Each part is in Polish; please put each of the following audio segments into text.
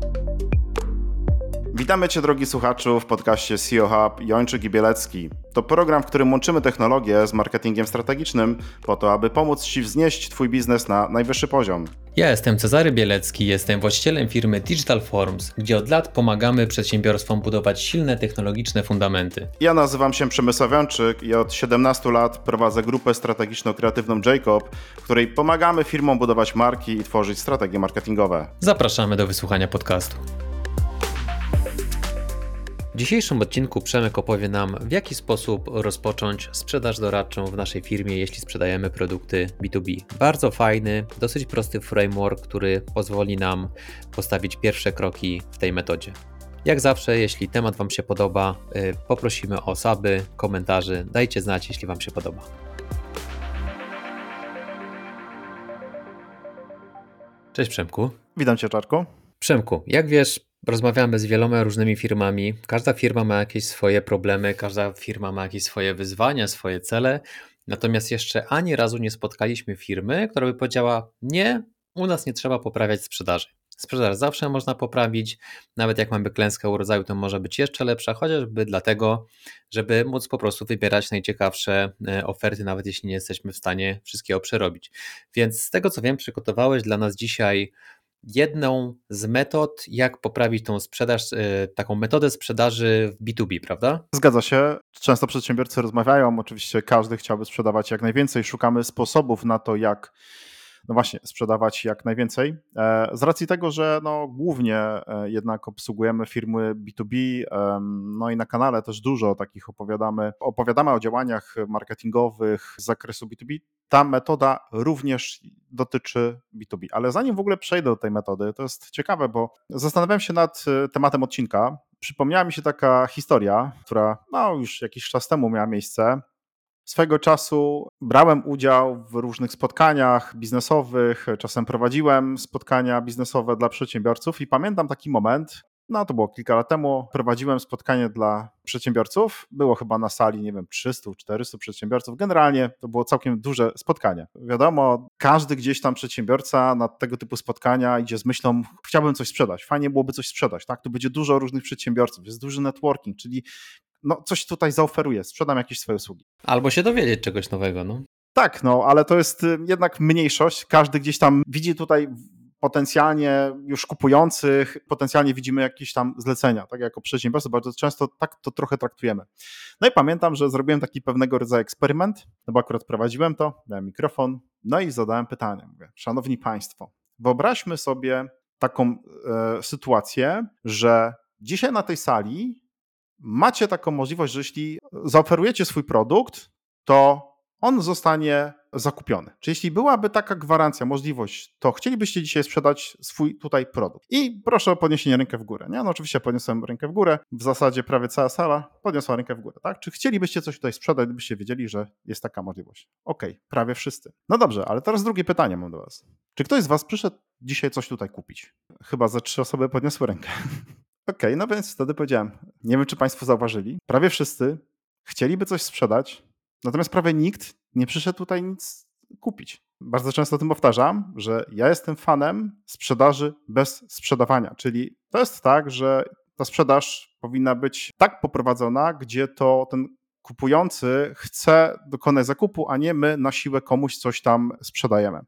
Thank you. Witamy Cię, drogi słuchaczu, w podcaście CEO Hub Jończyk i Bielecki. To program, w którym łączymy technologię z marketingiem strategicznym po to, aby pomóc Ci wznieść Twój biznes na najwyższy poziom. Ja jestem Cezary Bielecki, jestem właścicielem firmy Digital Forms, gdzie od lat pomagamy przedsiębiorstwom budować silne technologiczne fundamenty. Ja nazywam się Przemysław Jończyk i od 17 lat prowadzę grupę strategiczno-kreatywną Jacob, w której pomagamy firmom budować marki i tworzyć strategie marketingowe. Zapraszamy do wysłuchania podcastu. W dzisiejszym odcinku Przemek opowie nam, w jaki sposób rozpocząć sprzedaż doradczą w naszej firmie, jeśli sprzedajemy produkty B2B. Bardzo fajny, dosyć prosty framework, który pozwoli nam postawić pierwsze kroki w tej metodzie. Jak zawsze, jeśli temat Wam się podoba, y, poprosimy o osoby, komentarzy. Dajcie znać, jeśli Wam się podoba. Cześć Przemku. Witam Cię, Czarku. Przemku, jak wiesz, Rozmawiamy z wieloma różnymi firmami. Każda firma ma jakieś swoje problemy, każda firma ma jakieś swoje wyzwania, swoje cele. Natomiast jeszcze ani razu nie spotkaliśmy firmy, która by powiedziała: Nie, u nas nie trzeba poprawiać sprzedaży. Sprzedaż zawsze można poprawić, nawet jak mamy klęskę urodzaju, to może być jeszcze lepsza, chociażby dlatego, żeby móc po prostu wybierać najciekawsze e, oferty, nawet jeśli nie jesteśmy w stanie wszystkiego przerobić. Więc z tego co wiem, przygotowałeś dla nas dzisiaj jedną z metod, jak poprawić tą sprzedaż, e, taką metodę sprzedaży w B2B, prawda? Zgadza się. Często przedsiębiorcy rozmawiają, oczywiście każdy chciałby sprzedawać jak najwięcej, szukamy sposobów na to, jak no właśnie, sprzedawać jak najwięcej. E, z racji tego, że no głównie e, jednak obsługujemy firmy B2B, no i na kanale też dużo takich opowiadamy, opowiadamy o działaniach marketingowych z zakresu B2B, ta metoda również dotyczy B2B. Ale zanim w ogóle przejdę do tej metody, to jest ciekawe, bo zastanawiałem się nad e, tematem odcinka. Przypomniała mi się taka historia, która no, już jakiś czas temu miała miejsce. Swego czasu brałem udział w różnych spotkaniach biznesowych, czasem prowadziłem spotkania biznesowe dla przedsiębiorców i pamiętam taki moment, no to było kilka lat temu, prowadziłem spotkanie dla przedsiębiorców. Było chyba na sali, nie wiem, 300-400 przedsiębiorców. Generalnie to było całkiem duże spotkanie. Wiadomo, każdy gdzieś tam przedsiębiorca na tego typu spotkania idzie z myślą, chciałbym coś sprzedać, fajnie byłoby coś sprzedać, tak? Tu będzie dużo różnych przedsiębiorców, jest duży networking, czyli no, coś tutaj zaoferuję, sprzedam jakieś swoje usługi. Albo się dowiedzieć czegoś nowego, no. Tak, no, ale to jest y, jednak mniejszość. Każdy gdzieś tam widzi tutaj potencjalnie już kupujących, potencjalnie widzimy jakieś tam zlecenia, tak jako przedsiębiorcy, bardzo często tak to trochę traktujemy. No i pamiętam, że zrobiłem taki pewnego rodzaju eksperyment, no bo akurat prowadziłem to, miałem mikrofon, no i zadałem pytanie, mówię, szanowni państwo, wyobraźmy sobie taką e, sytuację, że dzisiaj na tej sali macie taką możliwość, że jeśli zaoferujecie swój produkt, to on zostanie zakupiony. Czy jeśli byłaby taka gwarancja, możliwość, to chcielibyście dzisiaj sprzedać swój tutaj produkt. I proszę o podniesienie rękę w górę. Nie? No oczywiście podniosłem rękę w górę, w zasadzie prawie cała sala podniosła rękę w górę. Tak? Czy chcielibyście coś tutaj sprzedać, gdybyście wiedzieli, że jest taka możliwość? Okej, okay, prawie wszyscy. No dobrze, ale teraz drugie pytanie mam do Was. Czy ktoś z Was przyszedł dzisiaj coś tutaj kupić? Chyba ze trzy osoby podniosły rękę. Okej, okay, no więc wtedy powiedziałem, nie wiem, czy Państwo zauważyli, prawie wszyscy chcieliby coś sprzedać, natomiast prawie nikt nie przyszedł tutaj nic kupić. Bardzo często o tym powtarzam, że ja jestem fanem sprzedaży bez sprzedawania, czyli to jest tak, że ta sprzedaż powinna być tak poprowadzona, gdzie to ten kupujący chce dokonać zakupu, a nie my na siłę komuś coś tam sprzedajemy.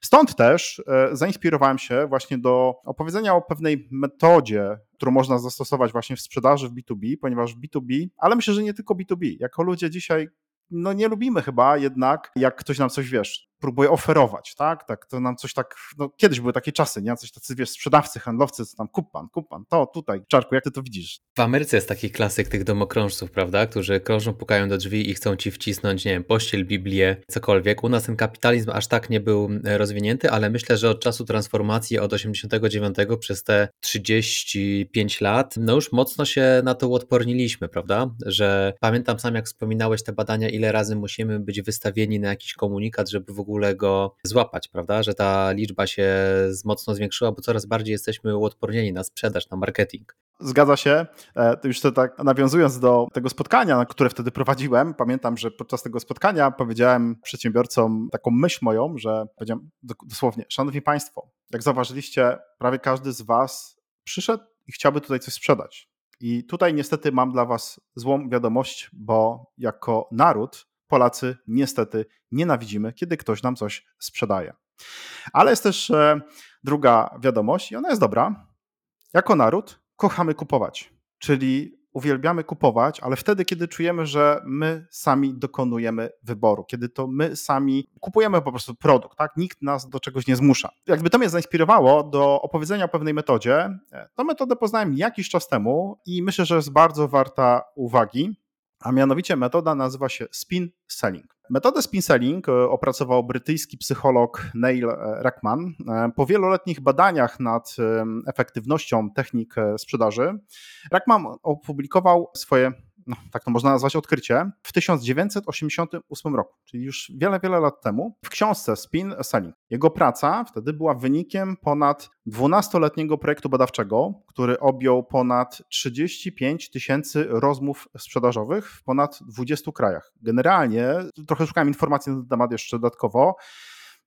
Stąd też e, zainspirowałem się właśnie do opowiedzenia o pewnej metodzie, którą można zastosować właśnie w sprzedaży w B2B, ponieważ w B2B, ale myślę, że nie tylko B2B, jako ludzie dzisiaj no nie lubimy chyba jednak, jak ktoś nam coś, wiesz, próbuje oferować, tak? tak to nam coś tak, no kiedyś były takie czasy, nie? Coś tacy, wiesz, sprzedawcy, handlowcy, co tam, kup pan, kup pan, to tutaj. Czarku, jak ty to widzisz? W Ameryce jest taki klasyk tych domokrążców, prawda? Którzy krążą, pukają do drzwi i chcą ci wcisnąć, nie wiem, pościel, Biblię, cokolwiek. U nas ten kapitalizm aż tak nie był e, rozwinięty, ale myślę, że od czasu transformacji od 89 przez te 35 lat, no już mocno się na to uodporniliśmy, prawda? Że pamiętam sam, jak wspominałeś te badania, ile razy musimy być wystawieni na jakiś komunikat, żeby w ogóle ogóle go złapać, prawda? Że ta liczba się mocno zwiększyła, bo coraz bardziej jesteśmy uodpornieni na sprzedaż, na marketing. Zgadza się. E, już to tak nawiązując do tego spotkania, które wtedy prowadziłem, pamiętam, że podczas tego spotkania powiedziałem przedsiębiorcom taką myśl moją, że powiedziałem dosłownie, szanowni państwo, jak zauważyliście, prawie każdy z was przyszedł i chciałby tutaj coś sprzedać. I tutaj niestety mam dla Was złą wiadomość, bo jako naród Polacy niestety nienawidzimy, kiedy ktoś nam coś sprzedaje. Ale jest też e, druga wiadomość, i ona jest dobra. Jako naród kochamy kupować, czyli uwielbiamy kupować, ale wtedy, kiedy czujemy, że my sami dokonujemy wyboru, kiedy to my sami kupujemy po prostu produkt, tak? Nikt nas do czegoś nie zmusza. Jakby to mnie zainspirowało do opowiedzenia o pewnej metodzie. E, tę metodę poznałem jakiś czas temu i myślę, że jest bardzo warta uwagi a mianowicie metoda nazywa się spin selling. Metodę spin selling e, opracował brytyjski psycholog Neil e, Rackman. E, po wieloletnich badaniach nad efektywnością technik sprzedaży, Rackman opublikował swoje no, tak to można nazwać odkrycie, w 1988 roku, czyli już wiele, wiele lat temu, w książce Spin Selling. Jego praca wtedy była wynikiem ponad 12-letniego projektu badawczego, który objął ponad 35 tysięcy rozmów sprzedażowych w ponad 20 krajach. Generalnie, trochę szukałem informacji na ten temat jeszcze dodatkowo,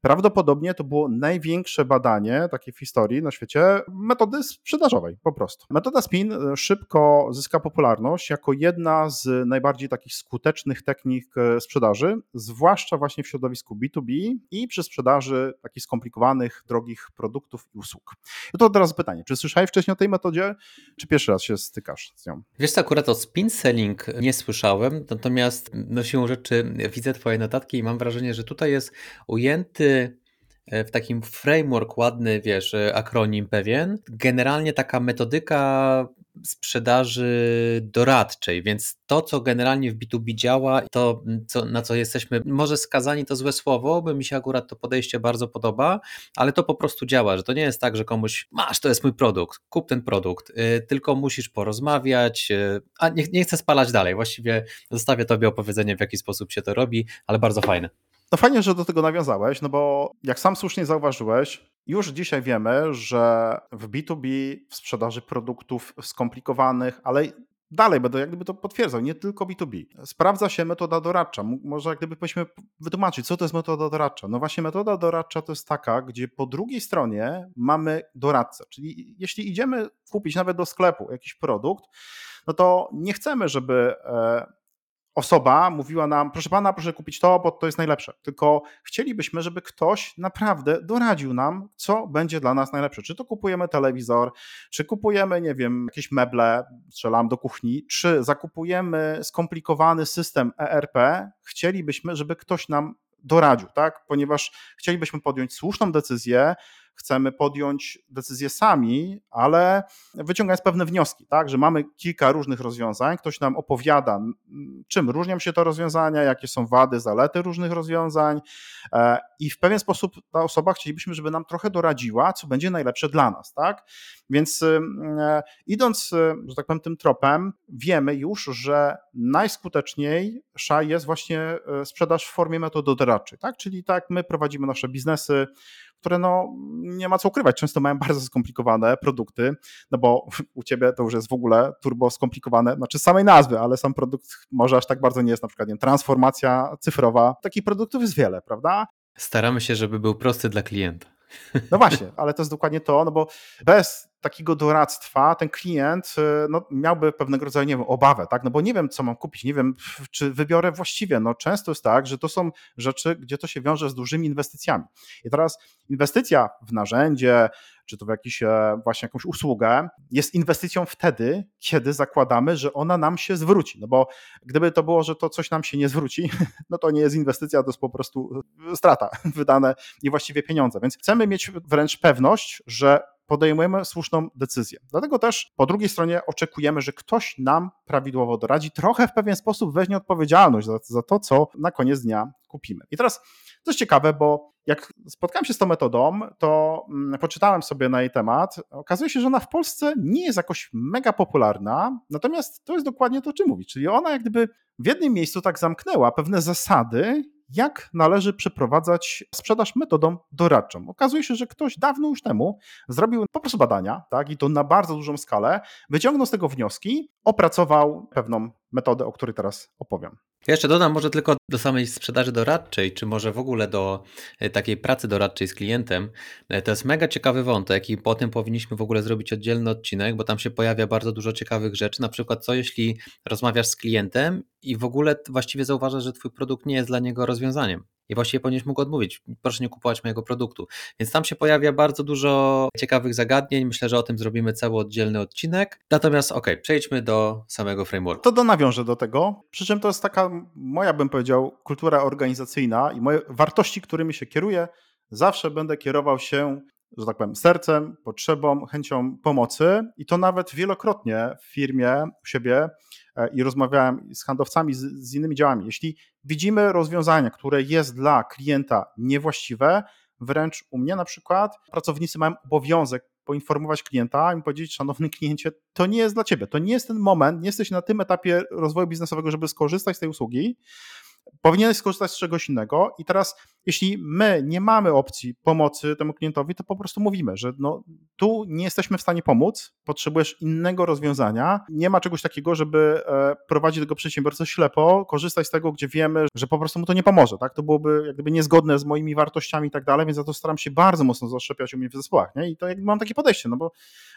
Prawdopodobnie to było największe badanie takie w historii na świecie metody sprzedażowej po prostu. Metoda spin e, szybko zyska popularność jako jedna z najbardziej takich skutecznych technik e, sprzedaży, zwłaszcza właśnie w środowisku B2B i przy sprzedaży takich skomplikowanych, drogich produktów i usług. I to teraz pytanie, czy słyszałeś wcześniej o tej metodzie, czy pierwszy raz się stykasz z nią? Wiesz co, akurat o spin selling nie słyszałem, natomiast no siłą rzeczy widzę twoje notatki i mam wrażenie, że tutaj jest ujęty E, w takim framework ładny, wiesz, e, akronim pewien. Generalnie taka metodyka sprzedaży doradczej, więc to, co generalnie w B2B działa, to co, na co jesteśmy, może skazani to złe słowo, bo mi się akurat to podejście bardzo podoba, ale to po prostu działa, że to nie jest tak, że komuś masz, to jest mój produkt, kup ten produkt, yy, tylko musisz porozmawiać, yy, a nie, nie chcę spalać dalej, właściwie zostawię Tobie opowiedzenie, w jaki sposób się to robi, ale bardzo fajne. No fajnie, że do tego nawiązałeś, no bo jak sam słusznie zauważyłeś, już dzisiaj wiemy, że w B2B, w sprzedaży produktów skomplikowanych, ale dalej będę jak gdyby to potwierdzał, nie tylko B2B. Sprawdza się metoda doradcza. Może jak gdyby powinniśmy wytłumaczyć, co to jest metoda doradcza. No właśnie metoda doradcza to jest taka, gdzie po drugiej stronie mamy doradcę, czyli jeśli idziemy kupić nawet do sklepu jakiś produkt, no to nie chcemy, żeby e, osoba mówiła nam, proszę pana, proszę kupić to, bo to jest najlepsze. Tylko chcielibyśmy, żeby ktoś naprawdę doradził nam, co będzie dla nas najlepsze. Czy to kupujemy telewizor, czy kupujemy, nie wiem, jakieś meble, strzelam do kuchni, czy zakupujemy skomplikowany system ERP. Chcielibyśmy, żeby ktoś nam doradził, tak? Ponieważ chcielibyśmy podjąć słuszną decyzję, chcemy podjąć decyzję sami, ale wyciągając pewne wnioski, tak, że mamy kilka różnych rozwiązań, ktoś nam opowiada, czym różnią się te rozwiązania, jakie są wady, zalety różnych rozwiązań e, i w pewien sposób ta osoba chcielibyśmy, żeby nam trochę doradziła, co będzie najlepsze dla nas, tak? Więc e, idąc, e, że tak powiem, tym tropem, wiemy już, że najskuteczniejsza jest właśnie sprzedaż w formie metody doradczej, tak? Czyli tak, my prowadzimy nasze biznesy, które no, nie ma co ukrywać, często mają bardzo skomplikowane produkty, no bo u ciebie to już jest w ogóle turbo skomplikowane, znaczy samej nazwy, ale sam produkt może aż tak bardzo nie jest, na przykład nie, transformacja cyfrowa. Takich produktów jest wiele, prawda? Staramy się, żeby był prosty dla klienta. No właśnie, ale to jest dokładnie to, no bo bez takiego doradztwa ten klient y, no, miałby pewnego rodzaju, nie wiem, obawę, tak? No bo nie wiem, co mam kupić, nie wiem, czy wybiorę właściwie. No często jest tak, że to są rzeczy, gdzie to się wiąże z dużymi inwestycjami. I teraz inwestycja w narzędzie, czy to w jakiś, e, właśnie jakąś usługę, jest inwestycją wtedy, kiedy zakładamy, że ona nam się zwróci. No bo gdyby to było, że to coś nam się nie zwróci, no to nie jest inwestycja, to jest po prostu strata, wydane niewłaściwie pieniądze. Więc chcemy mieć wręcz pewność, że podejmujemy słuszną decyzję. Dlatego też po drugiej stronie oczekujemy, że ktoś nam prawidłowo doradzi, trochę w pewien sposób weźmie odpowiedzialność za, za to, co na koniec dnia kupimy. I teraz jest ciekawe, bo jak spotkałem się z tą metodą, to mm, poczytałem sobie na jej temat. Okazuje się, że ona w Polsce nie jest jakoś mega popularna, natomiast to jest dokładnie to, o czym mówi. Czyli ona jak gdyby w jednym miejscu tak zamknęła pewne zasady, jak należy przeprowadzać sprzedaż metodą doradczą. Okazuje się, że ktoś dawno już temu zrobił po prostu badania, tak, i to na bardzo dużą skalę, wyciągnął z tego wnioski, opracował pewną metodę, o której teraz opowiem. Ja jeszcze dodam może tylko do samej sprzedaży doradczej, czy może w ogóle do e, takiej pracy doradczej z klientem. E, to jest mega ciekawy wątek i po tym powinniśmy w ogóle zrobić oddzielny odcinek, bo tam się pojawia bardzo dużo ciekawych rzeczy. Na przykład, co jeśli rozmawiasz z klientem i w ogóle właściwie zauważasz, że Twój produkt nie jest dla niego rozwiązaniem i właściwie powinieneś mógł odmówić, proszę nie kupować mojego produktu. Więc tam się pojawia bardzo dużo ciekawych zagadnień, myślę, że o tym zrobimy cały oddzielny odcinek. Natomiast ok, przejdźmy do samego frameworku. To do nawiążę do tego, przy czym to jest taka moja, bym powiedział, kultura organizacyjna i moje wartości, którymi się kieruję, zawsze będę kierował się że tak powiem, sercem, potrzebą, chęcią pomocy i to nawet wielokrotnie w firmie u siebie i rozmawiałem z handlowcami, z, z innymi działami. Jeśli widzimy rozwiązanie, które jest dla klienta niewłaściwe, wręcz u mnie na przykład pracownicy mają obowiązek poinformować klienta i powiedzieć, szanowny kliencie, to nie jest dla ciebie, to nie jest ten moment, nie jesteś na tym etapie rozwoju biznesowego, żeby skorzystać z tej usługi, powinieneś skorzystać z czegoś innego. I teraz, jeśli my nie mamy opcji pomocy temu klientowi, to po prostu mówimy, że no, tu nie jesteśmy w stanie pomóc, potrzebujesz innego rozwiązania. Nie ma czegoś takiego, żeby e, prowadzić tego przedsiębiorcę ślepo, korzystać z tego, gdzie wiemy, że po prostu mu to nie pomoże. Tak? To byłoby jak gdyby niezgodne z moimi wartościami i tak dalej, więc ja to staram się bardzo mocno zaszczepiać u mnie w zespołach. Nie? I to jakby mam takie podejście, no bo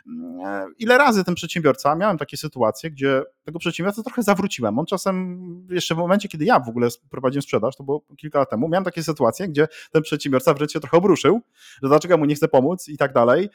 mm, e, ile razy ten przedsiębiorca, miałem takie sytuacje, gdzie tego przedsiębiorcę trochę zawróciłem. On czasem jeszcze w momencie, kiedy ja w ogóle prowadziłem sprzedaż, to było kilka lat temu, miałem takie sytuacje, gdzie ten przedsiębiorca wręcz się trochę obruszył, że dlaczego mu nie chce pomóc i tak dalej.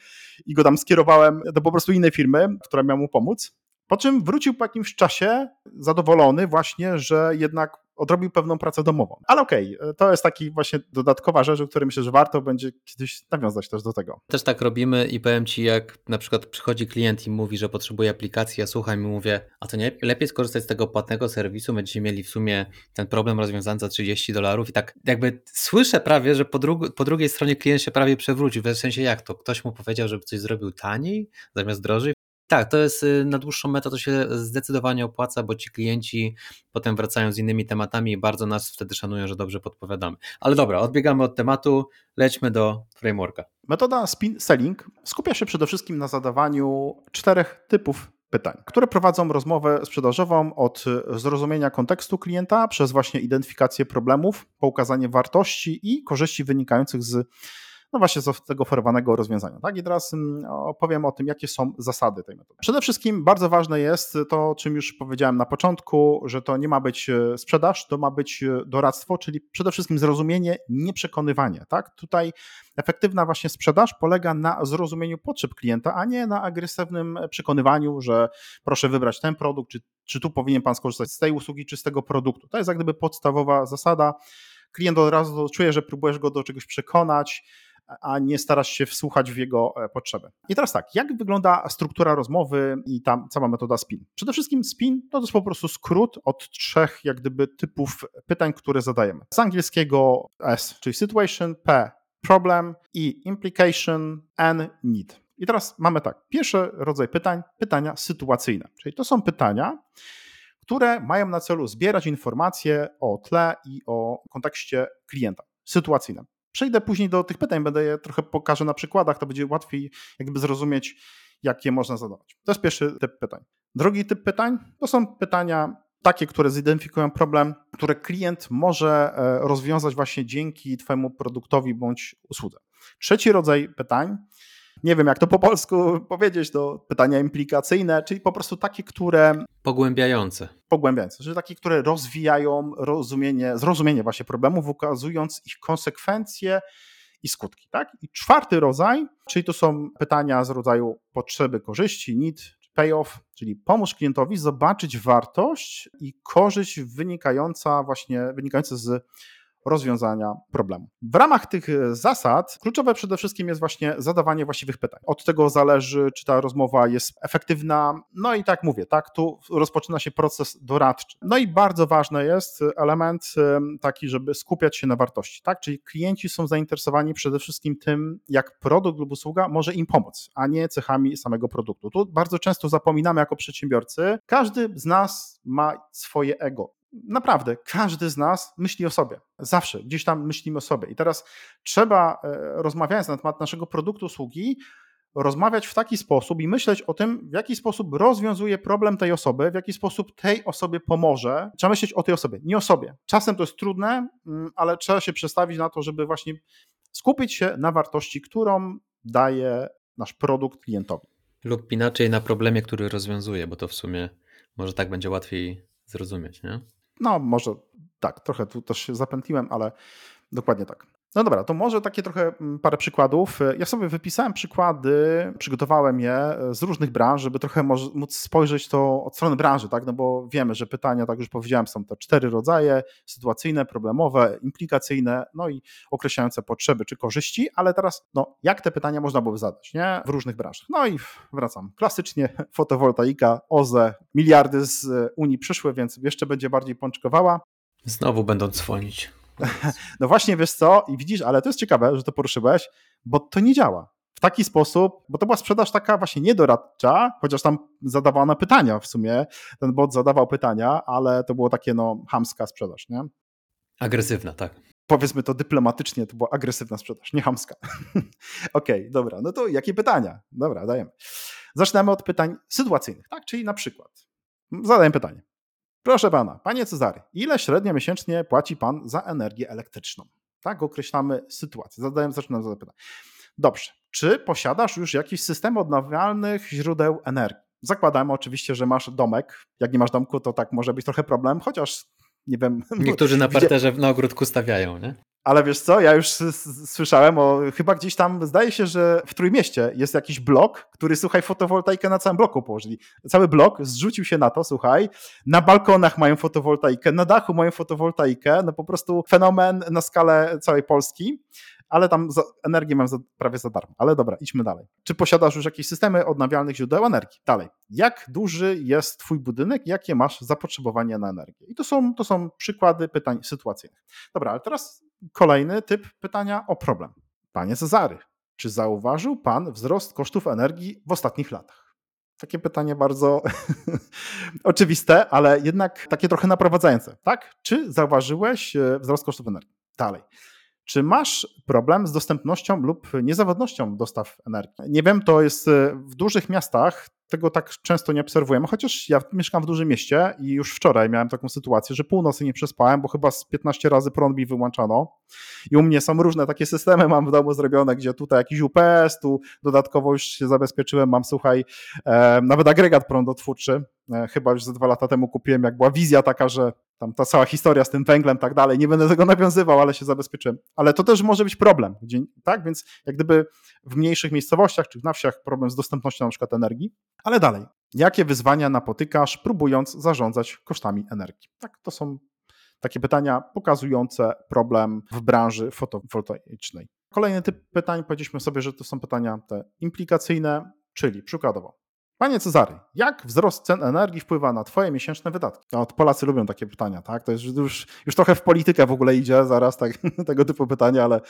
I go tam skierowałem do po prostu innej firmy, która miała mu pomóc. Po czym wrócił po jakimś czasie zadowolony właśnie, że jednak odrobił pewną pracę domową. Ale okej, okay, to jest taki właśnie dodatkowa rzecz, o której myślę, że warto będzie kiedyś nawiązać też do tego. Też tak robimy i powiem Ci, jak na przykład przychodzi klient i mówi, że potrzebuje aplikacji, ja słucham i mówię, a to nie lepiej skorzystać z tego płatnego serwisu, będziecie mieli w sumie ten problem rozwiązany za 30 dolarów i tak jakby słyszę prawie, że po, dru po drugiej stronie klient się prawie przewrócił, w sensie jak to, ktoś mu powiedział, żeby coś zrobił taniej zamiast drożej, tak, to jest y, na dłuższą metę to się zdecydowanie opłaca, bo ci klienci potem wracają z innymi tematami i bardzo nas wtedy szanują, że dobrze podpowiadamy. Ale dobra, odbiegamy od tematu, lećmy do frameworka. Metoda spin selling skupia się przede wszystkim na zadawaniu czterech typów pytań, które prowadzą rozmowę sprzedażową od zrozumienia kontekstu klienta przez właśnie identyfikację problemów, pokazanie wartości i korzyści wynikających z no właśnie z tego oferowanego rozwiązania. Tak? I teraz mm, opowiem o tym, jakie są zasady tej metody. Przede wszystkim bardzo ważne jest to, czym już powiedziałem na początku, że to nie ma być e, sprzedaż, to ma być e, doradztwo, czyli przede wszystkim zrozumienie, nie przekonywanie. Tak? Tutaj efektywna właśnie sprzedaż polega na zrozumieniu potrzeb klienta, a nie na agresywnym przekonywaniu, że proszę wybrać ten produkt, czy, czy tu powinien pan skorzystać z tej usługi, czy z tego produktu. To jest jak gdyby podstawowa zasada. Klient od razu czuje, że próbujesz go do czegoś przekonać, a nie starasz się wsłuchać w jego e, potrzeby. I teraz tak, jak wygląda struktura rozmowy i tam cała metoda spin? Przede wszystkim spin to jest po prostu skrót od trzech jak gdyby typów pytań, które zadajemy. Z angielskiego S, czyli situation, P, problem i implication, N, need. I teraz mamy tak, pierwszy rodzaj pytań, pytania sytuacyjne, czyli to są pytania, które mają na celu zbierać informacje o tle i o kontekście klienta. Sytuacyjne. Przejdę później do tych pytań, będę je trochę pokażę na przykładach, to będzie łatwiej jakby zrozumieć, jak je można zadawać. To jest pierwszy typ pytań. Drugi typ pytań to są pytania takie, które zidentyfikują problem, które klient może e, rozwiązać właśnie dzięki Twojemu produktowi bądź usłudze. Trzeci rodzaj pytań nie wiem jak to po polsku powiedzieć, to pytania implikacyjne, czyli po prostu takie, które... Pogłębiające. Pogłębiające, czyli takie, które rozwijają rozumienie, zrozumienie właśnie problemów, ukazując ich konsekwencje i skutki. Tak? I czwarty rodzaj, czyli to są pytania z rodzaju potrzeby, korzyści, need, payoff, czyli pomóż klientowi zobaczyć wartość i korzyść wynikająca właśnie, wynikająca z rozwiązania problemu. W ramach tych e, zasad kluczowe przede wszystkim jest właśnie zadawanie właściwych pytań. Od tego zależy, czy ta rozmowa jest efektywna. No i tak mówię, tak, tu rozpoczyna się proces doradczy. No i bardzo ważny jest element e, taki, żeby skupiać się na wartości, tak? Czyli klienci są zainteresowani przede wszystkim tym, jak produkt lub usługa może im pomóc, a nie cechami samego produktu. Tu bardzo często zapominamy jako przedsiębiorcy, każdy z nas ma swoje ego naprawdę każdy z nas myśli o sobie. Zawsze gdzieś tam myślimy o sobie. I teraz trzeba, e, rozmawiając na temat naszego produktu, usługi, rozmawiać w taki sposób i myśleć o tym, w jaki sposób rozwiązuje problem tej osoby, w jaki sposób tej osobie pomoże. Trzeba myśleć o tej osobie, nie o sobie. Czasem to jest trudne, mm, ale trzeba się przestawić na to, żeby właśnie skupić się na wartości, którą daje nasz produkt klientowi. Lub inaczej na problemie, który rozwiązuje, bo to w sumie może tak będzie łatwiej zrozumieć, nie? No, może tak, trochę tu też się zapętliłem, ale dokładnie tak. No dobra, to może takie trochę mm, parę przykładów. Ja sobie wypisałem przykłady, przygotowałem je e, z różnych branż, żeby trochę móc spojrzeć to od strony branży, tak? No bo wiemy, że pytania, tak już powiedziałem, są te cztery rodzaje: sytuacyjne, problemowe, implikacyjne, no i określające potrzeby czy korzyści, ale teraz, no, jak te pytania można byłoby zadać, nie? W różnych branżach. No i wracam. Klasycznie fotowoltaika, OZE, miliardy z Unii przyszły, więc jeszcze będzie bardziej pączkowała. Znowu będą dzwonić. No właśnie, wiesz co, i widzisz, ale to jest ciekawe, że to poruszyłeś, bo to nie działa. W taki sposób, bo to była sprzedaż taka właśnie niedoradcza, chociaż tam zadawano pytania w sumie, ten bot zadawał pytania, ale to było takie no hamska sprzedaż, nie? Agresywna, tak. Powiedzmy to dyplomatycznie, to była agresywna sprzedaż, nie hamska. Okej, okay, dobra, no to jakie pytania? Dobra, dajemy. Zaczynamy od pytań sytuacyjnych, tak? Czyli na przykład, zadaję pytanie. Proszę pana, panie Cezary, ile średnio miesięcznie płaci pan za energię elektryczną? Tak określamy sytuację. Zadaję, zaczynam zadać pytanie. Dobrze. Czy posiadasz już jakiś system odnawialnych źródeł energii? Zakładamy oczywiście, że masz domek. Jak nie masz domku, to tak może być trochę problem, chociaż nie wiem. Niektórzy na parterze na ogródku stawiają, nie? Ale wiesz co, ja już słyszałem o, chyba gdzieś tam, zdaje się, że w Trójmieście jest jakiś blok, który, słuchaj, fotowoltaikę na całym bloku położyli. Cały blok zrzucił się na to, słuchaj, na balkonach mają fotowoltaikę, na dachu mają fotowoltaikę, no po prostu fenomen na skalę całej Polski ale tam za, energię mam za, prawie za darmo. Ale dobra, idźmy dalej. Czy posiadasz już jakieś systemy odnawialnych źródeł energii? Dalej. Jak duży jest Twój budynek? Jakie masz zapotrzebowanie na energię? I to są, to są przykłady pytań sytuacyjnych. Dobra, ale teraz kolejny typ pytania o problem. Panie Cezary, czy zauważył Pan wzrost kosztów energii w ostatnich latach? Takie pytanie bardzo oczywiste, ale jednak takie trochę naprowadzające, tak? Czy zauważyłeś e, wzrost kosztów energii? Dalej. Czy masz problem z dostępnością lub niezawodnością dostaw energii? Nie wiem, to jest e, w dużych miastach, tego tak często nie obserwujemy, chociaż ja mieszkam w dużym mieście i już wczoraj miałem taką sytuację, że północy nie przespałem, bo chyba z 15 razy prąd mi wyłączano. I u mnie są różne takie systemy, mam w domu zrobione, gdzie tutaj jakiś UPS, tu dodatkowo już się zabezpieczyłem, mam słuchaj, e, nawet agregat prądotwórczy, chyba już ze dwa lata temu kupiłem, jak była wizja taka, że tam ta cała historia z tym węglem, tak dalej. Nie będę tego nawiązywał, ale się zabezpieczyłem. Ale to też może być problem, tak? Więc jak gdyby w mniejszych miejscowościach czy na wsiach problem z dostępnością na przykład energii. Ale dalej, jakie wyzwania napotykasz, próbując zarządzać kosztami energii? Tak, to są takie pytania pokazujące problem w branży fotowoltaicznej. Kolejny typ pytań, powiedzieliśmy sobie, że to są pytania te implikacyjne, czyli przykładowo, Panie Cezary, jak wzrost cen energii wpływa na Twoje miesięczne wydatki? No, Polacy lubią takie pytania, tak? To jest już, już trochę w politykę w ogóle idzie zaraz tak, tego typu pytania, ale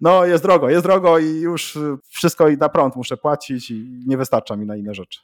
no jest drogo, jest drogo i już wszystko i na prąd muszę płacić i nie wystarcza mi na inne rzeczy.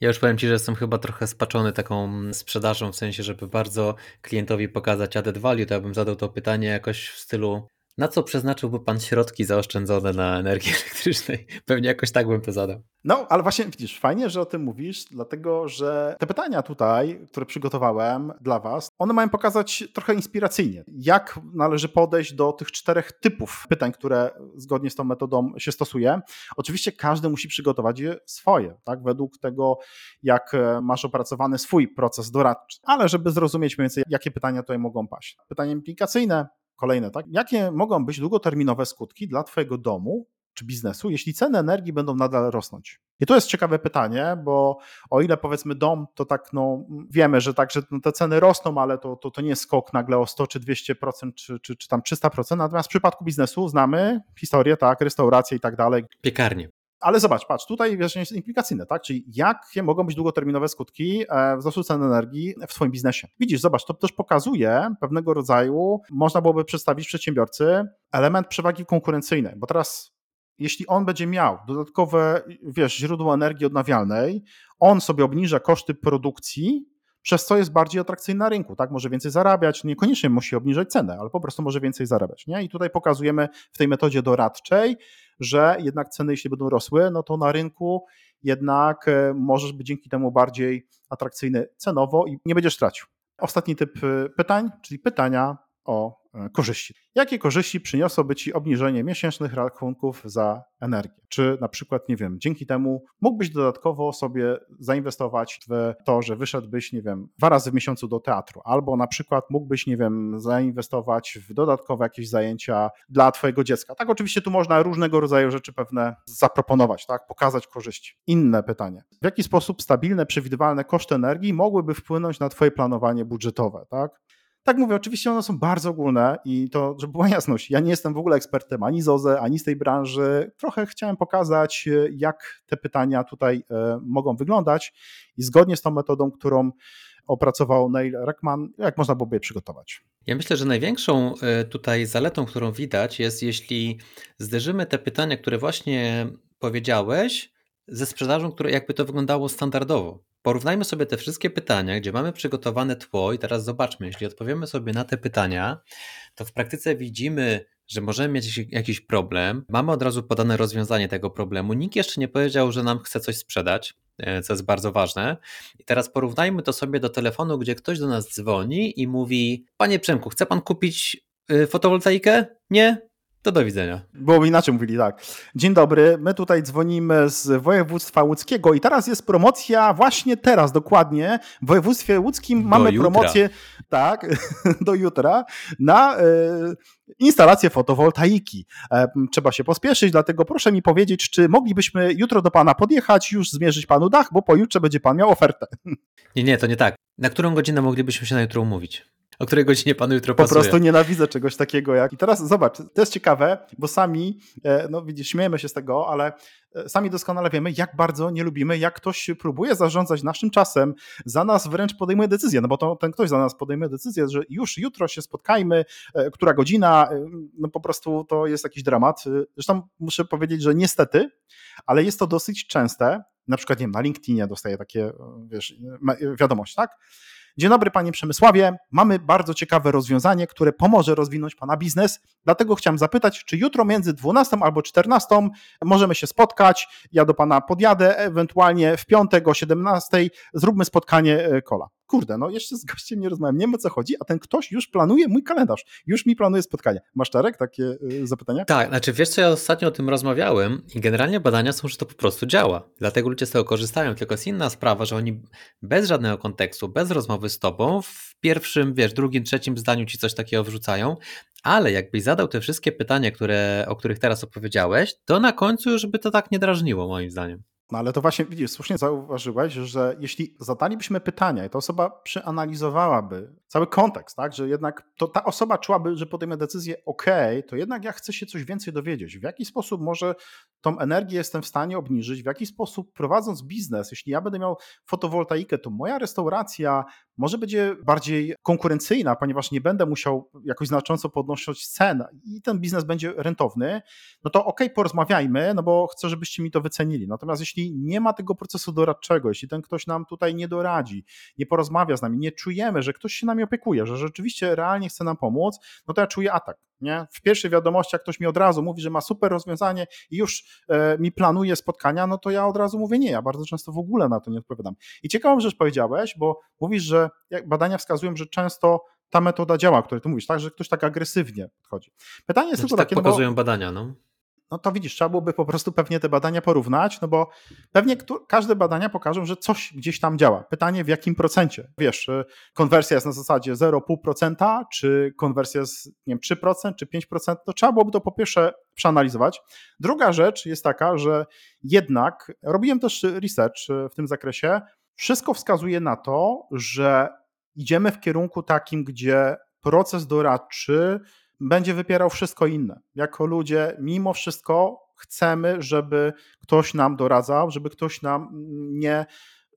Ja już powiem Ci, że jestem chyba trochę spaczony taką sprzedażą, w sensie, żeby bardzo klientowi pokazać added value, to ja bym zadał to pytanie jakoś w stylu na co przeznaczyłby Pan środki zaoszczędzone na energii elektrycznej? Pewnie jakoś tak bym to zadał. No, ale właśnie widzisz, fajnie, że o tym mówisz, dlatego że te pytania tutaj, które przygotowałem dla Was, one mają pokazać trochę inspiracyjnie, jak należy podejść do tych czterech typów pytań, które zgodnie z tą metodą się stosuje. Oczywiście każdy musi przygotować je swoje, tak, według tego, jak e, masz opracowany swój proces doradczy, ale żeby zrozumieć mniej więcej, jakie pytania tutaj mogą paść. Pytania implikacyjne, Kolejne, tak? Jakie mogą być długoterminowe skutki dla Twojego domu czy biznesu, jeśli ceny energii będą nadal rosnąć? I to jest ciekawe pytanie, bo o ile powiedzmy dom, to tak no, wiemy, że tak, że no, te ceny rosną, ale to, to, to nie skok nagle o 100 czy 200% czy, czy, czy tam 300%, natomiast w przypadku biznesu znamy historię, tak, restauracje i tak dalej. Piekarnie. Ale zobacz, patrz, tutaj wyjaśnienie jest implikacyjne, tak? Czyli jakie mogą być długoterminowe skutki e, wzrostu cen energii w Twoim biznesie. Widzisz, zobacz, to też pokazuje pewnego rodzaju, można byłoby przedstawić przedsiębiorcy element przewagi konkurencyjnej, bo teraz jeśli on będzie miał dodatkowe, wiesz, źródło energii odnawialnej, on sobie obniża koszty produkcji, przez co jest bardziej atrakcyjny na rynku, tak? Może więcej zarabiać, niekoniecznie musi obniżać cenę, ale po prostu może więcej zarabiać, nie? I tutaj pokazujemy w tej metodzie doradczej, że jednak ceny, jeśli będą rosły, no to na rynku jednak e, możesz być dzięki temu bardziej atrakcyjny cenowo i nie będziesz tracił. Ostatni typ e, pytań, czyli pytania o korzyści. Jakie korzyści przyniosłoby Ci obniżenie miesięcznych rachunków za energię? Czy na przykład, nie wiem, dzięki temu mógłbyś dodatkowo sobie zainwestować w to, że wyszedłbyś, nie wiem, dwa razy w miesiącu do teatru, albo na przykład mógłbyś, nie wiem, zainwestować w dodatkowe jakieś zajęcia dla Twojego dziecka. Tak, oczywiście tu można różnego rodzaju rzeczy pewne zaproponować, tak, pokazać korzyści. Inne pytanie. W jaki sposób stabilne, przewidywalne koszty energii mogłyby wpłynąć na Twoje planowanie budżetowe, tak? Tak mówię, oczywiście one są bardzo ogólne i to, żeby była jasność, ja nie jestem w ogóle ekspertem ani z OZE, ani z tej branży. Trochę chciałem pokazać, e, jak te pytania tutaj e, mogą wyglądać i zgodnie z tą metodą, którą opracował Neil Reckman, jak można byłoby je przygotować. Ja myślę, że największą e, tutaj zaletą, którą widać jest, jeśli zderzymy te pytania, które właśnie powiedziałeś, ze sprzedażą, które jakby to wyglądało standardowo. Porównajmy sobie te wszystkie pytania, gdzie mamy przygotowane tło i teraz zobaczmy, jeśli odpowiemy sobie na te pytania, to w praktyce widzimy, że możemy mieć jakiś problem, mamy od razu podane rozwiązanie tego problemu. Nikt jeszcze nie powiedział, że nam chce coś sprzedać, e, co jest bardzo ważne. I teraz porównajmy to sobie do telefonu, gdzie ktoś do nas dzwoni i mówi: Panie Przemku, chce pan kupić y, fotowoltaikę? Nie? To do widzenia. Byłoby inaczej mówili, tak. Dzień dobry, my tutaj dzwonimy z województwa łódzkiego i teraz jest promocja, właśnie teraz dokładnie, w województwie łódzkim do mamy jutra. promocję, tak, do jutra, na y, instalację fotowoltaiki. E, trzeba się pospieszyć, dlatego proszę mi powiedzieć, czy moglibyśmy jutro do pana podjechać, już zmierzyć panu dach, bo pojutrze będzie pan miał ofertę. Nie, nie, to nie tak. Na którą godzinę moglibyśmy się na jutro umówić? O której godzinie panu jutro Po prostu nienawidzę czegoś takiego jak... I teraz zobacz, to jest ciekawe, bo sami, e, no widzisz, śmiejemy się z tego, ale e, sami doskonale wiemy, jak bardzo nie lubimy, jak ktoś próbuje zarządzać naszym czasem, za nas wręcz podejmuje decyzję, no bo to, ten ktoś za nas podejmuje decyzję, że już jutro się spotkajmy, e, która godzina, no po prostu to jest jakiś dramat. Zresztą muszę powiedzieć, że niestety, ale jest to dosyć częste, na przykład, nie wiem, na LinkedInie dostaję takie, wiesz, wiadomość, tak? Dzień dobry Panie Przemysławie, mamy bardzo ciekawe rozwiązanie, które pomoże rozwinąć Pana biznes, dlatego chciałem zapytać, czy jutro między 12 albo 14 możemy się spotkać, ja do Pana podjadę, ewentualnie w piątek o 17 zróbmy spotkanie kola. Kurde, no jeszcze z gościem nie rozmawiam, nie wiem o co chodzi, a ten ktoś już planuje mój kalendarz, już mi planuje spotkanie. Masz Czarek takie y, zapytania? Tak, znaczy wiesz co, ja ostatnio o tym rozmawiałem i generalnie badania są, że to po prostu działa, dlatego ludzie z tego korzystają, tylko jest inna sprawa, że oni bez żadnego kontekstu, bez rozmowy z tobą, w pierwszym, wiesz, drugim, trzecim zdaniu ci coś takiego wrzucają, ale jakbyś zadał te wszystkie pytania, które, o których teraz opowiedziałeś, to na końcu już by to tak nie drażniło moim zdaniem. No ale to właśnie, widzisz, słusznie zauważyłeś, że jeśli zadalibyśmy pytania i ta osoba przeanalizowałaby cały kontekst, tak, że jednak to ta osoba czułaby, że podejmie decyzję, ok, to jednak ja chcę się coś więcej dowiedzieć, w jaki sposób może tą energię jestem w stanie obniżyć, w jaki sposób prowadząc biznes, jeśli ja będę miał fotowoltaikę, to moja restauracja może będzie bardziej konkurencyjna, ponieważ nie będę musiał jakoś znacząco podnosić cen i ten biznes będzie rentowny, no to ok, porozmawiajmy, no bo chcę, żebyście mi to wycenili. Natomiast jeśli nie ma tego procesu doradczego, jeśli ten ktoś nam tutaj nie doradzi, nie porozmawia z nami, nie czujemy, że ktoś się nami opiekuje, że rzeczywiście realnie chce nam pomóc, no to ja czuję atak. Nie? W pierwszych wiadomościach ktoś mi od razu mówi, że ma super rozwiązanie i już e, mi planuje spotkania, no to ja od razu mówię nie, ja bardzo często w ogóle na to nie odpowiadam. I ciekawą rzecz powiedziałeś, bo mówisz, że badania wskazują, że często ta metoda działa, o której ty mówisz, tak, że ktoś tak agresywnie podchodzi. Pytanie jest znaczy, tylko tak takie... Tak pokazują no bo, badania, no no to widzisz, trzeba byłoby po prostu pewnie te badania porównać, no bo pewnie każde badania pokażą, że coś gdzieś tam działa. Pytanie w jakim procencie? Wiesz, y, konwersja jest na zasadzie 0,5%, czy konwersja jest nie wiem, 3%, czy 5%, to trzeba byłoby to po pierwsze przeanalizować. Druga rzecz jest taka, że jednak, robiłem też research y, w tym zakresie, wszystko wskazuje na to, że idziemy w kierunku takim, gdzie proces doradczy będzie wypierał wszystko inne. Jako ludzie, mimo wszystko, chcemy, żeby ktoś nam doradzał, żeby ktoś nam nie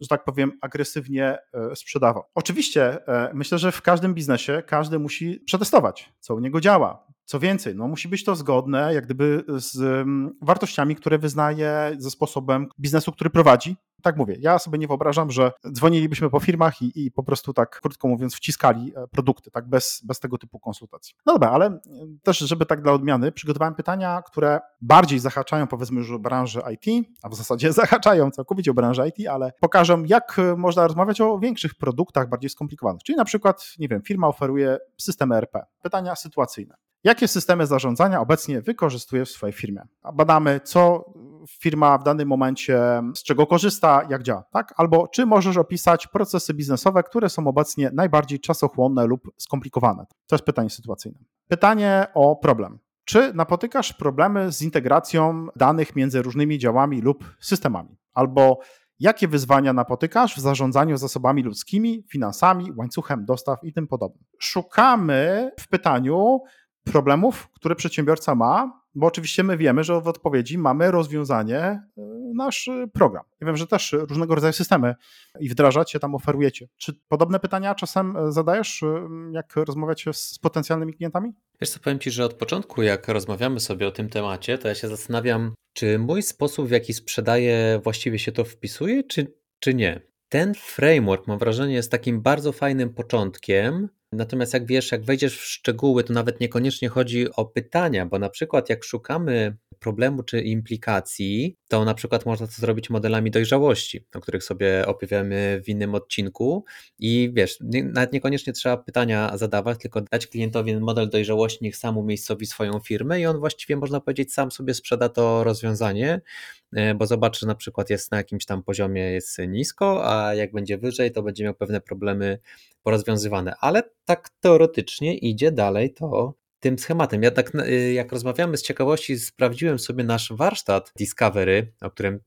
że tak powiem, agresywnie e, sprzedawał. Oczywiście e, myślę, że w każdym biznesie każdy musi przetestować, co u niego działa. Co więcej, no musi być to zgodne jak gdyby z wartościami, które wyznaje, ze sposobem biznesu, który prowadzi, tak mówię, ja sobie nie wyobrażam, że dzwonilibyśmy po firmach i, i po prostu tak, krótko mówiąc, wciskali e, produkty, tak, bez, bez tego typu konsultacji. No dobra, ale też, żeby tak dla odmiany, przygotowałem pytania, które bardziej zahaczają, powiedzmy już o branży IT, a w zasadzie zahaczają całkowicie o branżę IT, ale pokażą, jak można rozmawiać o większych produktach, bardziej skomplikowanych. Czyli na przykład, nie wiem, firma oferuje system ERP. Pytania sytuacyjne. Jakie systemy zarządzania obecnie wykorzystuje w swojej firmie? Badamy, co firma w danym momencie, z czego korzysta, jak działa, tak? Albo czy możesz opisać procesy biznesowe, które są obecnie najbardziej czasochłonne lub skomplikowane? To jest pytanie sytuacyjne. Pytanie o problem. Czy napotykasz problemy z integracją danych między różnymi działami lub systemami? Albo jakie wyzwania napotykasz w zarządzaniu zasobami ludzkimi, finansami, łańcuchem dostaw i tym podobnym? Szukamy w pytaniu problemów, które przedsiębiorca ma, bo oczywiście my wiemy, że w odpowiedzi mamy rozwiązanie, y, nasz program. Ja wiem, że też różnego rodzaju systemy i wdrażacie, tam oferujecie. Czy podobne pytania czasem zadajesz, y, jak rozmawiacie z potencjalnymi klientami? Wiesz co, powiem Ci, że od początku, jak rozmawiamy sobie o tym temacie, to ja się zastanawiam, czy mój sposób, w jaki sprzedaję, właściwie się to wpisuje, czy, czy nie. Ten framework, mam wrażenie, jest takim bardzo fajnym początkiem, Natomiast jak wiesz, jak wejdziesz w szczegóły, to nawet niekoniecznie chodzi o pytania, bo na przykład jak szukamy problemu czy implikacji, to na przykład można to zrobić modelami dojrzałości, o których sobie opowiemy w innym odcinku. I wiesz, nawet niekoniecznie trzeba pytania zadawać, tylko dać klientowi model dojrzałości, niech sam umiejscowi swoją firmę i on właściwie można powiedzieć sam sobie sprzeda to rozwiązanie, e, bo zobaczy, że na przykład jest na jakimś tam poziomie jest nisko, a jak będzie wyżej, to będzie miał pewne problemy porozwiązywane, ale tak teoretycznie idzie dalej to tym schematem. Ja tak, y, jak rozmawiamy z ciekawości, sprawdziłem sobie nasz warsztat Discovery, o którym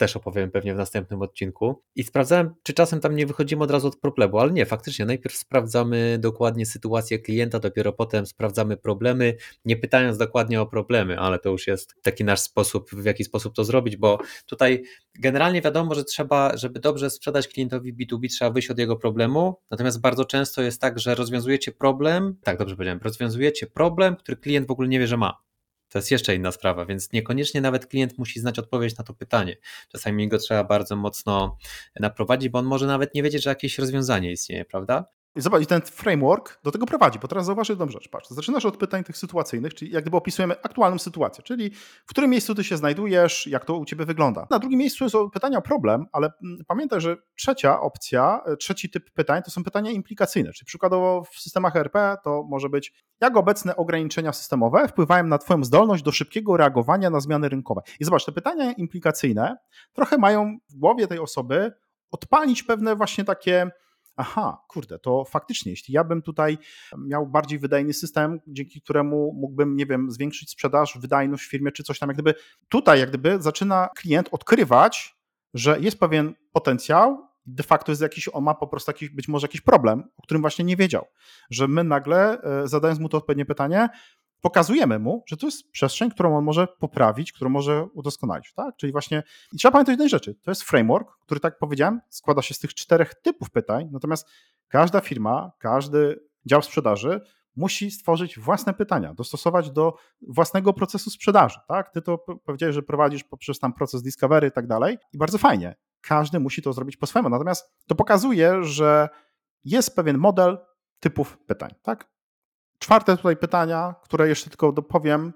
też opowiem pewnie w następnym odcinku. I sprawdzałem, czy czasem tam nie wychodzimy od razu od problemu, ale nie, faktycznie. Najpierw sprawdzamy dokładnie sytuację klienta, dopiero potem sprawdzamy problemy, nie pytając dokładnie o problemy, ale to już jest taki nasz sposób, w jaki sposób to zrobić, bo tutaj generalnie wiadomo, że trzeba, żeby dobrze sprzedać klientowi B2B, trzeba wyjść od jego problemu. Natomiast bardzo często jest tak, że rozwiązujecie problem, tak dobrze powiedziałem, rozwiązujecie problem, który klient w ogóle nie wie, że ma. To jest jeszcze inna sprawa, więc niekoniecznie nawet klient musi znać odpowiedź na to pytanie. Czasami go trzeba bardzo mocno naprowadzić, bo on może nawet nie wiedzieć, że jakieś rozwiązanie istnieje, prawda? Zobacz, ten framework do tego prowadzi, bo teraz zauważ jedną rzecz. Patrz, zaczynasz od pytań tych sytuacyjnych, czyli jak gdyby opisujemy aktualną sytuację, czyli w którym miejscu ty się znajdujesz, jak to u ciebie wygląda. Na drugim miejscu są pytania problem, ale mm, pamiętaj, że trzecia opcja, e, trzeci typ pytań to są pytania implikacyjne, czyli przykładowo w systemach RP to może być, jak obecne ograniczenia systemowe wpływają na twoją zdolność do szybkiego reagowania na zmiany rynkowe. I zobacz, te pytania implikacyjne trochę mają w głowie tej osoby odpalić pewne właśnie takie aha, kurde, to faktycznie, jeśli ja bym tutaj miał bardziej wydajny system, dzięki któremu mógłbym, nie wiem, zwiększyć sprzedaż, wydajność w firmie czy coś tam, jak gdyby tutaj, jak gdyby zaczyna klient odkrywać, że jest pewien potencjał, de facto jest jakiś, on ma po prostu jakiś, być może jakiś problem, o którym właśnie nie wiedział, że my nagle, e, zadając mu to odpowiednie pytanie, pokazujemy mu, że to jest przestrzeń, którą on może poprawić, którą może udoskonalić. Tak? Czyli właśnie, i trzeba pamiętać jednej rzeczy, to jest framework, który, tak powiedziałem, składa się z tych czterech typów pytań, natomiast każda firma, każdy dział sprzedaży musi stworzyć własne pytania, dostosować do własnego procesu sprzedaży. Tak? Ty to powiedziałeś, że prowadzisz poprzez tam proces discovery i tak dalej i bardzo fajnie. Każdy musi to zrobić po swojemu. Natomiast to pokazuje, że jest pewien model typów pytań. Tak? Czwarte tutaj pytania, które jeszcze tylko dopowiem,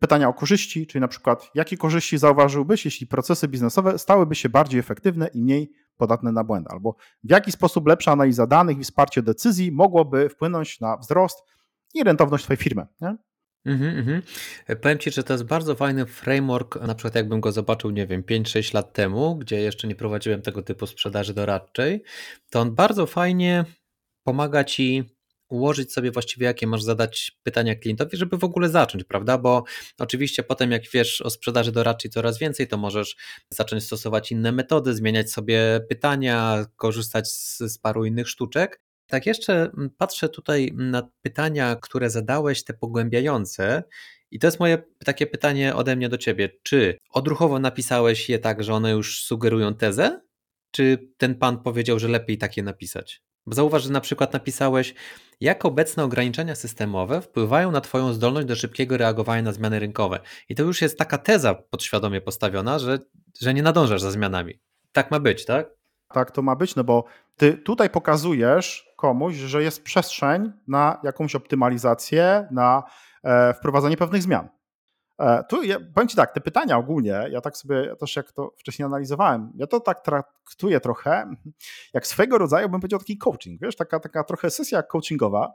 pytania o korzyści, czyli na przykład jakie korzyści zauważyłbyś, jeśli procesy biznesowe stałyby się bardziej efektywne i mniej podatne na błędy, albo w jaki sposób lepsza analiza danych i wsparcie decyzji mogłoby wpłynąć na wzrost i rentowność Twojej firmy. Nie? Mhm, mhm. Powiem Ci, że to jest bardzo fajny framework, na przykład jakbym go zobaczył, nie wiem, 5-6 lat temu, gdzie jeszcze nie prowadziłem tego typu sprzedaży doradczej, to on bardzo fajnie pomaga Ci ułożyć sobie właściwie, jakie masz zadać pytania klientowi, żeby w ogóle zacząć, prawda? Bo oczywiście potem, jak wiesz o sprzedaży doradczej coraz więcej, to możesz zacząć stosować inne metody, zmieniać sobie pytania, korzystać z, z paru innych sztuczek. Tak, jeszcze mm, patrzę tutaj na pytania, które zadałeś, te pogłębiające. I to jest moje takie pytanie ode mnie do ciebie. Czy odruchowo napisałeś je tak, że one już sugerują tezę? Czy ten pan powiedział, że lepiej takie napisać? Zauważ, że na przykład napisałeś, jak obecne ograniczenia systemowe wpływają na Twoją zdolność do szybkiego reagowania na zmiany rynkowe. I to już jest taka teza podświadomie postawiona, że, że nie nadążasz za zmianami. tak ma być, tak? Tak to ma być, no bo ty tutaj pokazujesz komuś, że jest przestrzeń na jakąś optymalizację, na e, wprowadzanie pewnych zmian. E, tu ja, powiem Ci tak, te pytania ogólnie, ja tak sobie też jak to wcześniej analizowałem, ja to tak traktuję trochę jak swego rodzaju, bym powiedział, taki coaching, wiesz, taka, taka trochę sesja coachingowa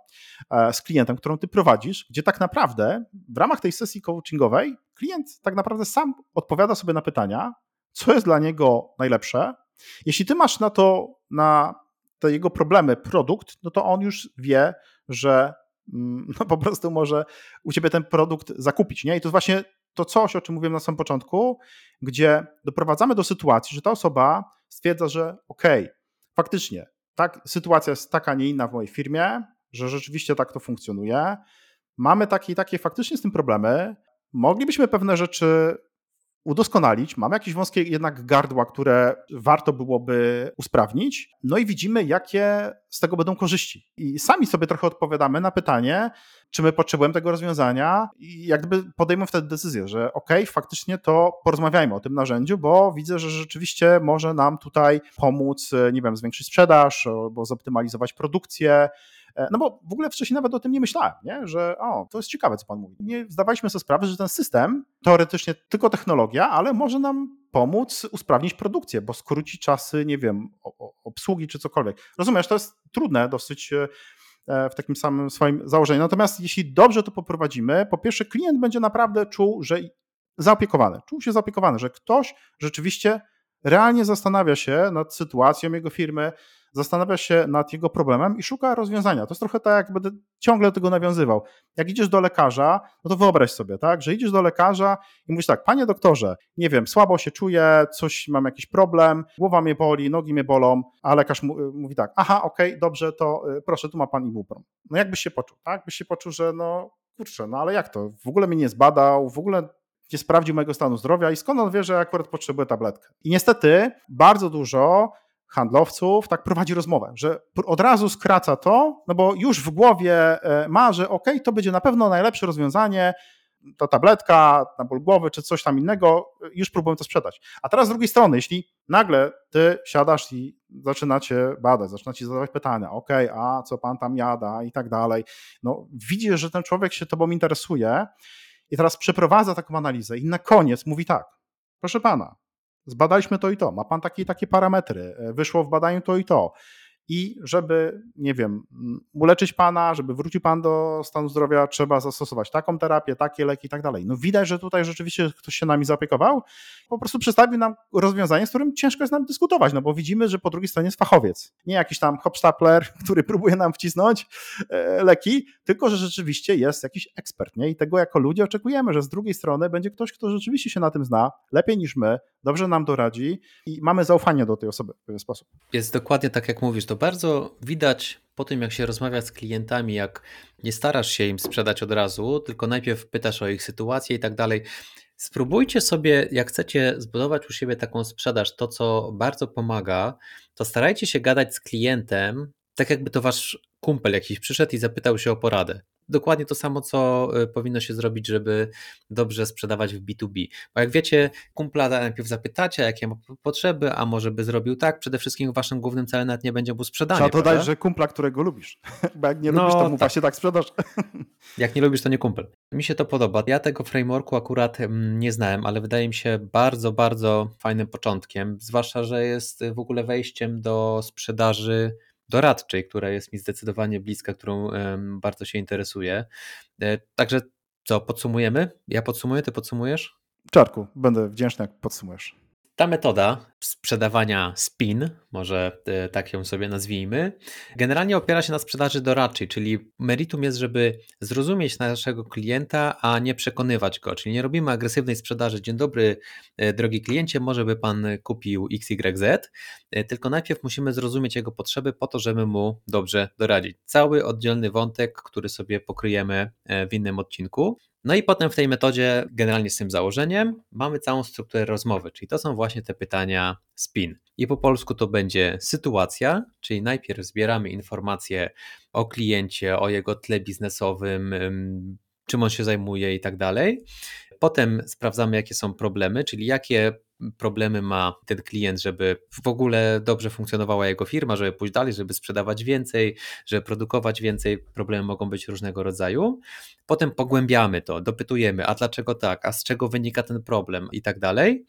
e, z klientem, którą Ty prowadzisz, gdzie tak naprawdę w ramach tej sesji coachingowej klient tak naprawdę sam odpowiada sobie na pytania, co jest dla niego najlepsze. Jeśli Ty masz na to, na te jego problemy produkt, no to on już wie, że no po prostu może u ciebie ten produkt zakupić. Nie? I to jest właśnie to coś, o czym mówiłem na samym początku, gdzie doprowadzamy do sytuacji, że ta osoba stwierdza, że okej, okay, faktycznie, tak, sytuacja jest taka, nie inna w mojej firmie, że rzeczywiście tak to funkcjonuje. Mamy takie i takie faktycznie z tym problemy. Moglibyśmy pewne rzeczy udoskonalić. Mamy jakieś wąskie jednak gardła, które warto byłoby usprawnić. No i widzimy, jakie z tego będą korzyści. I sami sobie trochę odpowiadamy na pytanie, czy my potrzebujemy tego rozwiązania i jak gdyby podejmujemy wtedy decyzję, że ok, faktycznie to porozmawiajmy o tym narzędziu, bo widzę, że rzeczywiście może nam tutaj pomóc, nie wiem, zwiększyć sprzedaż albo zoptymalizować produkcję, no bo w ogóle wcześniej nawet o tym nie myślałem, nie? że o, to jest ciekawe, co pan mówi. Nie zdawaliśmy sobie sprawy, że ten system, teoretycznie tylko technologia, ale może nam pomóc usprawnić produkcję, bo skróci czasy, nie wiem, obsługi czy cokolwiek. Rozumiesz, to jest trudne dosyć e, e, w takim samym swoim założeniu. Natomiast jeśli dobrze to poprowadzimy, po pierwsze klient będzie naprawdę czuł, że zaopiekowany, czuł się zaopiekowany, że ktoś rzeczywiście realnie zastanawia się nad sytuacją jego firmy, zastanawia się nad jego problemem i szuka rozwiązania. To jest trochę tak, jak będę ciągle do tego nawiązywał. Jak idziesz do lekarza, no to wyobraź sobie, tak, że idziesz do lekarza i mówisz tak, panie doktorze, nie wiem, słabo się czuję, coś mam jakiś problem, głowa mnie boli, nogi mnie bolą, a lekarz mówi tak, aha, okej, okay, dobrze, to y, proszę, tu ma pan ibuprom. No jakbyś się poczuł, tak? Byś się poczuł, że no kurczę, no ale jak to? W ogóle mnie nie zbadał, w ogóle nie sprawdził mojego stanu zdrowia i skąd on wie, że akurat potrzebuje tabletkę. I niestety bardzo dużo handlowców tak prowadzi rozmowę, że od razu skraca to, no bo już w głowie e, ma, że ok, to będzie na pewno najlepsze rozwiązanie, ta tabletka na ból głowy czy coś tam innego, już próbują to sprzedać. A teraz z drugiej strony, jeśli nagle ty siadasz i zaczynacie badać, zaczynacie zadawać pytania, ok, a co pan tam jada i tak dalej, no widzisz, że ten człowiek się tobą interesuje i teraz przeprowadza taką analizę i na koniec mówi tak, proszę pana, zbadaliśmy to i to, ma pan takie i takie parametry, e, wyszło w badaniu to i to i żeby, nie wiem, mm, uleczyć pana, żeby wrócił pan do stanu zdrowia, trzeba zastosować taką terapię, takie leki i tak dalej. No widać, że tutaj rzeczywiście ktoś się nami zaopiekował, po prostu przedstawił nam rozwiązanie, z którym ciężko jest nam dyskutować, no bo widzimy, że po drugiej stronie jest fachowiec. Nie jakiś tam hopstapler, który próbuje nam wcisnąć e, leki, tylko że rzeczywiście jest jakiś ekspert, nie? I tego jako ludzie oczekujemy, że z drugiej strony będzie ktoś, kto rzeczywiście się na tym zna, lepiej niż my, dobrze nam doradzi i mamy zaufanie do tej osoby w pewien sposób. Jest dokładnie tak, jak mówisz, to bardzo widać po tym, jak się rozmawia z klientami, jak nie starasz się im sprzedać od razu, tylko najpierw pytasz o ich sytuację i tak dalej. Spróbujcie sobie, jak chcecie zbudować u siebie taką sprzedaż, to co bardzo pomaga, to starajcie się gadać z klientem, tak jakby to wasz kumpel jakiś przyszedł i zapytał się o poradę dokładnie to samo, co y, powinno się zrobić, żeby dobrze sprzedawać w B2B. Bo jak wiecie, kumpla najpierw zapytacie, jakie ma potrzeby, a może by zrobił tak, przede wszystkim waszym głównym celem nawet nie będzie mu sprzedanie. Trzeba dodać, że kumpla, którego lubisz. Bo jak nie no, lubisz, to mu tak. właśnie tak sprzedasz. Jak nie lubisz, to nie kumpel. Mi się to podoba. Ja tego frameworku akurat mm, nie znałem, ale wydaje mi się bardzo, bardzo fajnym początkiem, zwłaszcza, że jest w ogóle wejściem do sprzedaży doradczej, która jest mi zdecydowanie bliska, którą bardzo się interesuję. E, także co, podsumujemy? Ja podsumuję, ty podsumujesz? Czarku, będę wdzięczny, jak podsumujesz. Ta metoda sprzedawania spin, może e, tak ją sobie nazwijmy, generalnie opiera się na sprzedaży doradczej, czyli meritum jest, żeby zrozumieć naszego klienta, a nie przekonywać go, czyli nie robimy agresywnej sprzedaży. Dzień dobry, e, drogi kliencie, może by pan kupił XYZ, e, tylko najpierw musimy zrozumieć jego potrzeby po to, żeby mu dobrze doradzić. Cały oddzielny wątek, który sobie pokryjemy w innym odcinku. No i potem w tej metodzie, generalnie z tym założeniem, mamy całą strukturę rozmowy, czyli to są właśnie te pytania spin. I po polsku to będzie sytuacja, czyli najpierw zbieramy informacje o kliencie, o jego tle biznesowym, czym on się zajmuje i tak dalej. Potem sprawdzamy, jakie są problemy, czyli jakie problemy ma ten klient, żeby w ogóle dobrze funkcjonowała jego firma, żeby pójść dalej, żeby sprzedawać więcej, żeby produkować więcej. Problemy mogą być różnego rodzaju. Potem pogłębiamy to, dopytujemy, a dlaczego tak, a z czego wynika ten problem i tak dalej.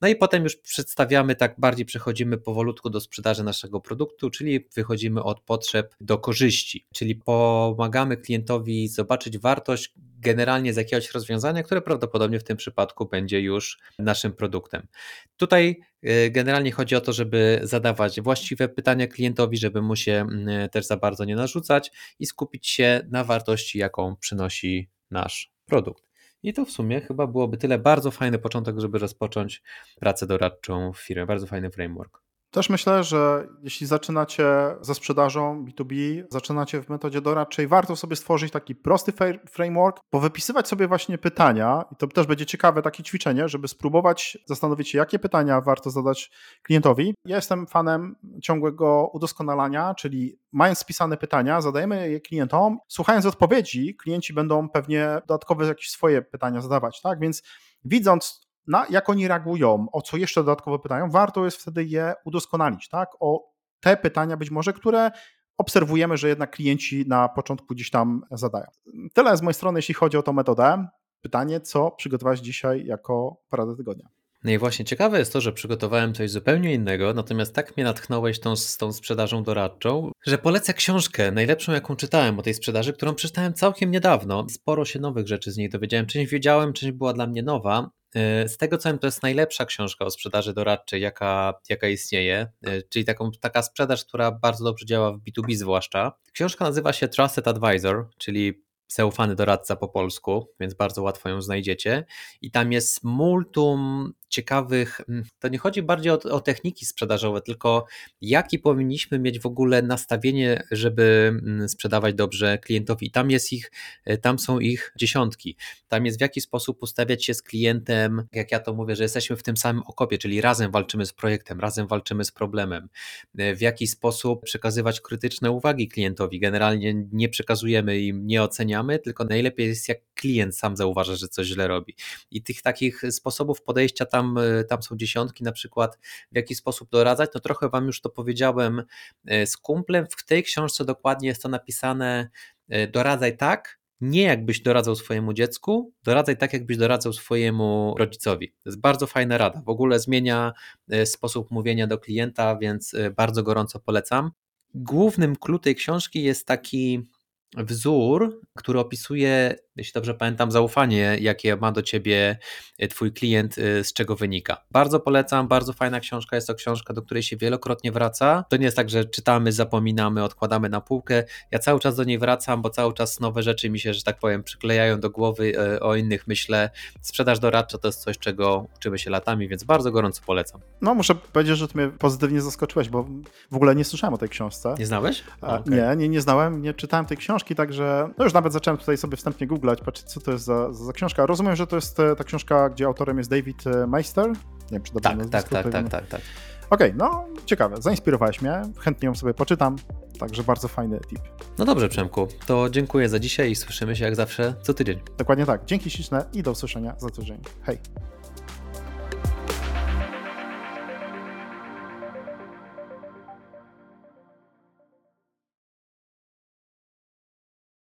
No i potem już przedstawiamy, tak bardziej przechodzimy powolutku do sprzedaży naszego produktu, czyli wychodzimy od potrzeb do korzyści, czyli pomagamy klientowi zobaczyć wartość generalnie z jakiegoś rozwiązania, które prawdopodobnie w tym przypadku będzie już naszym produktem. Tutaj y, generalnie chodzi o to, żeby zadawać właściwe pytania klientowi, żeby mu się mm, też za bardzo nie narzucać i skupić się na wartości, jaką przynosi nasz produkt. I to w sumie chyba byłoby tyle. Bardzo fajny początek, żeby rozpocząć pracę doradczą w firmie. Bardzo fajny framework. Też myślę, że jeśli zaczynacie ze sprzedażą B2B, zaczynacie w metodzie doradczej, warto sobie stworzyć taki prosty framework, powypisywać sobie właśnie pytania i to też będzie ciekawe takie ćwiczenie, żeby spróbować zastanowić się, jakie pytania warto zadać klientowi. Ja jestem fanem ciągłego udoskonalania, czyli mając spisane pytania, zadajemy je klientom, słuchając odpowiedzi, klienci będą pewnie dodatkowe jakieś swoje pytania zadawać, tak? Więc widząc na jak oni reagują, o co jeszcze dodatkowo pytają, warto jest wtedy je udoskonalić, tak? O te pytania być może, które obserwujemy, że jednak klienci na początku gdzieś tam zadają. Tyle z mojej strony, jeśli chodzi o tą metodę. Pytanie, co przygotowałeś dzisiaj jako poradę tygodnia? No i właśnie ciekawe jest to, że przygotowałem coś zupełnie innego, natomiast tak mnie natchnąłeś tą, z tą sprzedażą doradczą, że polecę książkę, najlepszą jaką czytałem o tej sprzedaży, którą przeczytałem całkiem niedawno. Sporo się nowych rzeczy z niej dowiedziałem. Część wiedziałem, część była dla mnie nowa. E, z tego co wiem, to jest najlepsza książka o sprzedaży doradczej, jaka, jaka istnieje, e, czyli taką, taka sprzedaż, która bardzo dobrze działa w B2B zwłaszcza. Książka nazywa się Trusted Advisor, czyli zaufany doradca po polsku, więc bardzo łatwo ją znajdziecie. I tam jest multum ciekawych, mm, to nie chodzi bardziej o, o, techniki sprzedażowe, tylko jaki powinniśmy mieć w ogóle nastawienie, żeby mm, sprzedawać dobrze klientowi. I tam jest ich, e, tam są ich dziesiątki. Tam jest w jaki sposób ustawiać się z klientem, jak ja to mówię, że jesteśmy w tym samym okopie, czyli razem walczymy z projektem, razem walczymy z problemem. E, w jaki sposób przekazywać krytyczne uwagi klientowi. Generalnie nie przekazujemy im, nie oceniamy, tylko najlepiej jest jak klient sam zauważa, że coś źle robi. I tych takich sposobów podejścia tam tam, e, tam są dziesiątki na przykład, w jaki sposób doradzać, no trochę Wam już to powiedziałem e, z kumplem, w tej książce dokładnie jest to napisane, e, doradzaj tak, nie jakbyś doradzał swojemu dziecku, doradzaj tak, jakbyś doradzał swojemu rodzicowi. To jest bardzo fajna rada. W ogóle zmienia sposób mówienia do klienta, więc bardzo gorąco polecam. Głównym klucz tej książki jest taki wzór, który opisuje, jeśli dobrze pamiętam, zaufanie, jakie ma do ciebie e, twój klient, e, z czego wynika. Bardzo polecam, bardzo fajna książka, jest to książka, do której się wielokrotnie wraca. To nie jest tak, że czytamy, zapominamy, odkładamy na półkę. Ja cały czas do niej wracam, bo cały czas nowe rzeczy mi się, że tak powiem, przyklejają do głowy, e, o innych myślę. Sprzedaż doradcza to jest coś, czego uczymy się latami, więc bardzo gorąco polecam. No, muszę powiedzieć, że ty mnie pozytywnie zaskoczyłeś, bo w ogóle nie słyszałem o tej książce. Nie znałeś? Okay. Nie, nie, nie znałem, nie czytałem tej książki książki, także no już nawet zacząłem tutaj sobie wstępnie googlać, patrzeć co to jest za, za książka. Rozumiem, że to jest e, ta książka, gdzie autorem jest David e, Meister? Nie wiem, czy dobrze tak, tak, tak, tak, tak, tak. Okej, okay, no ciekawe, zainspirowałeś mnie, chętnie ją sobie poczytam, także bardzo fajny tip. No dobrze Przemku, to dziękuję za dzisiaj i słyszymy się jak zawsze co tydzień. Dokładnie tak, dzięki śliczne i do usłyszenia za tydzień. Hej!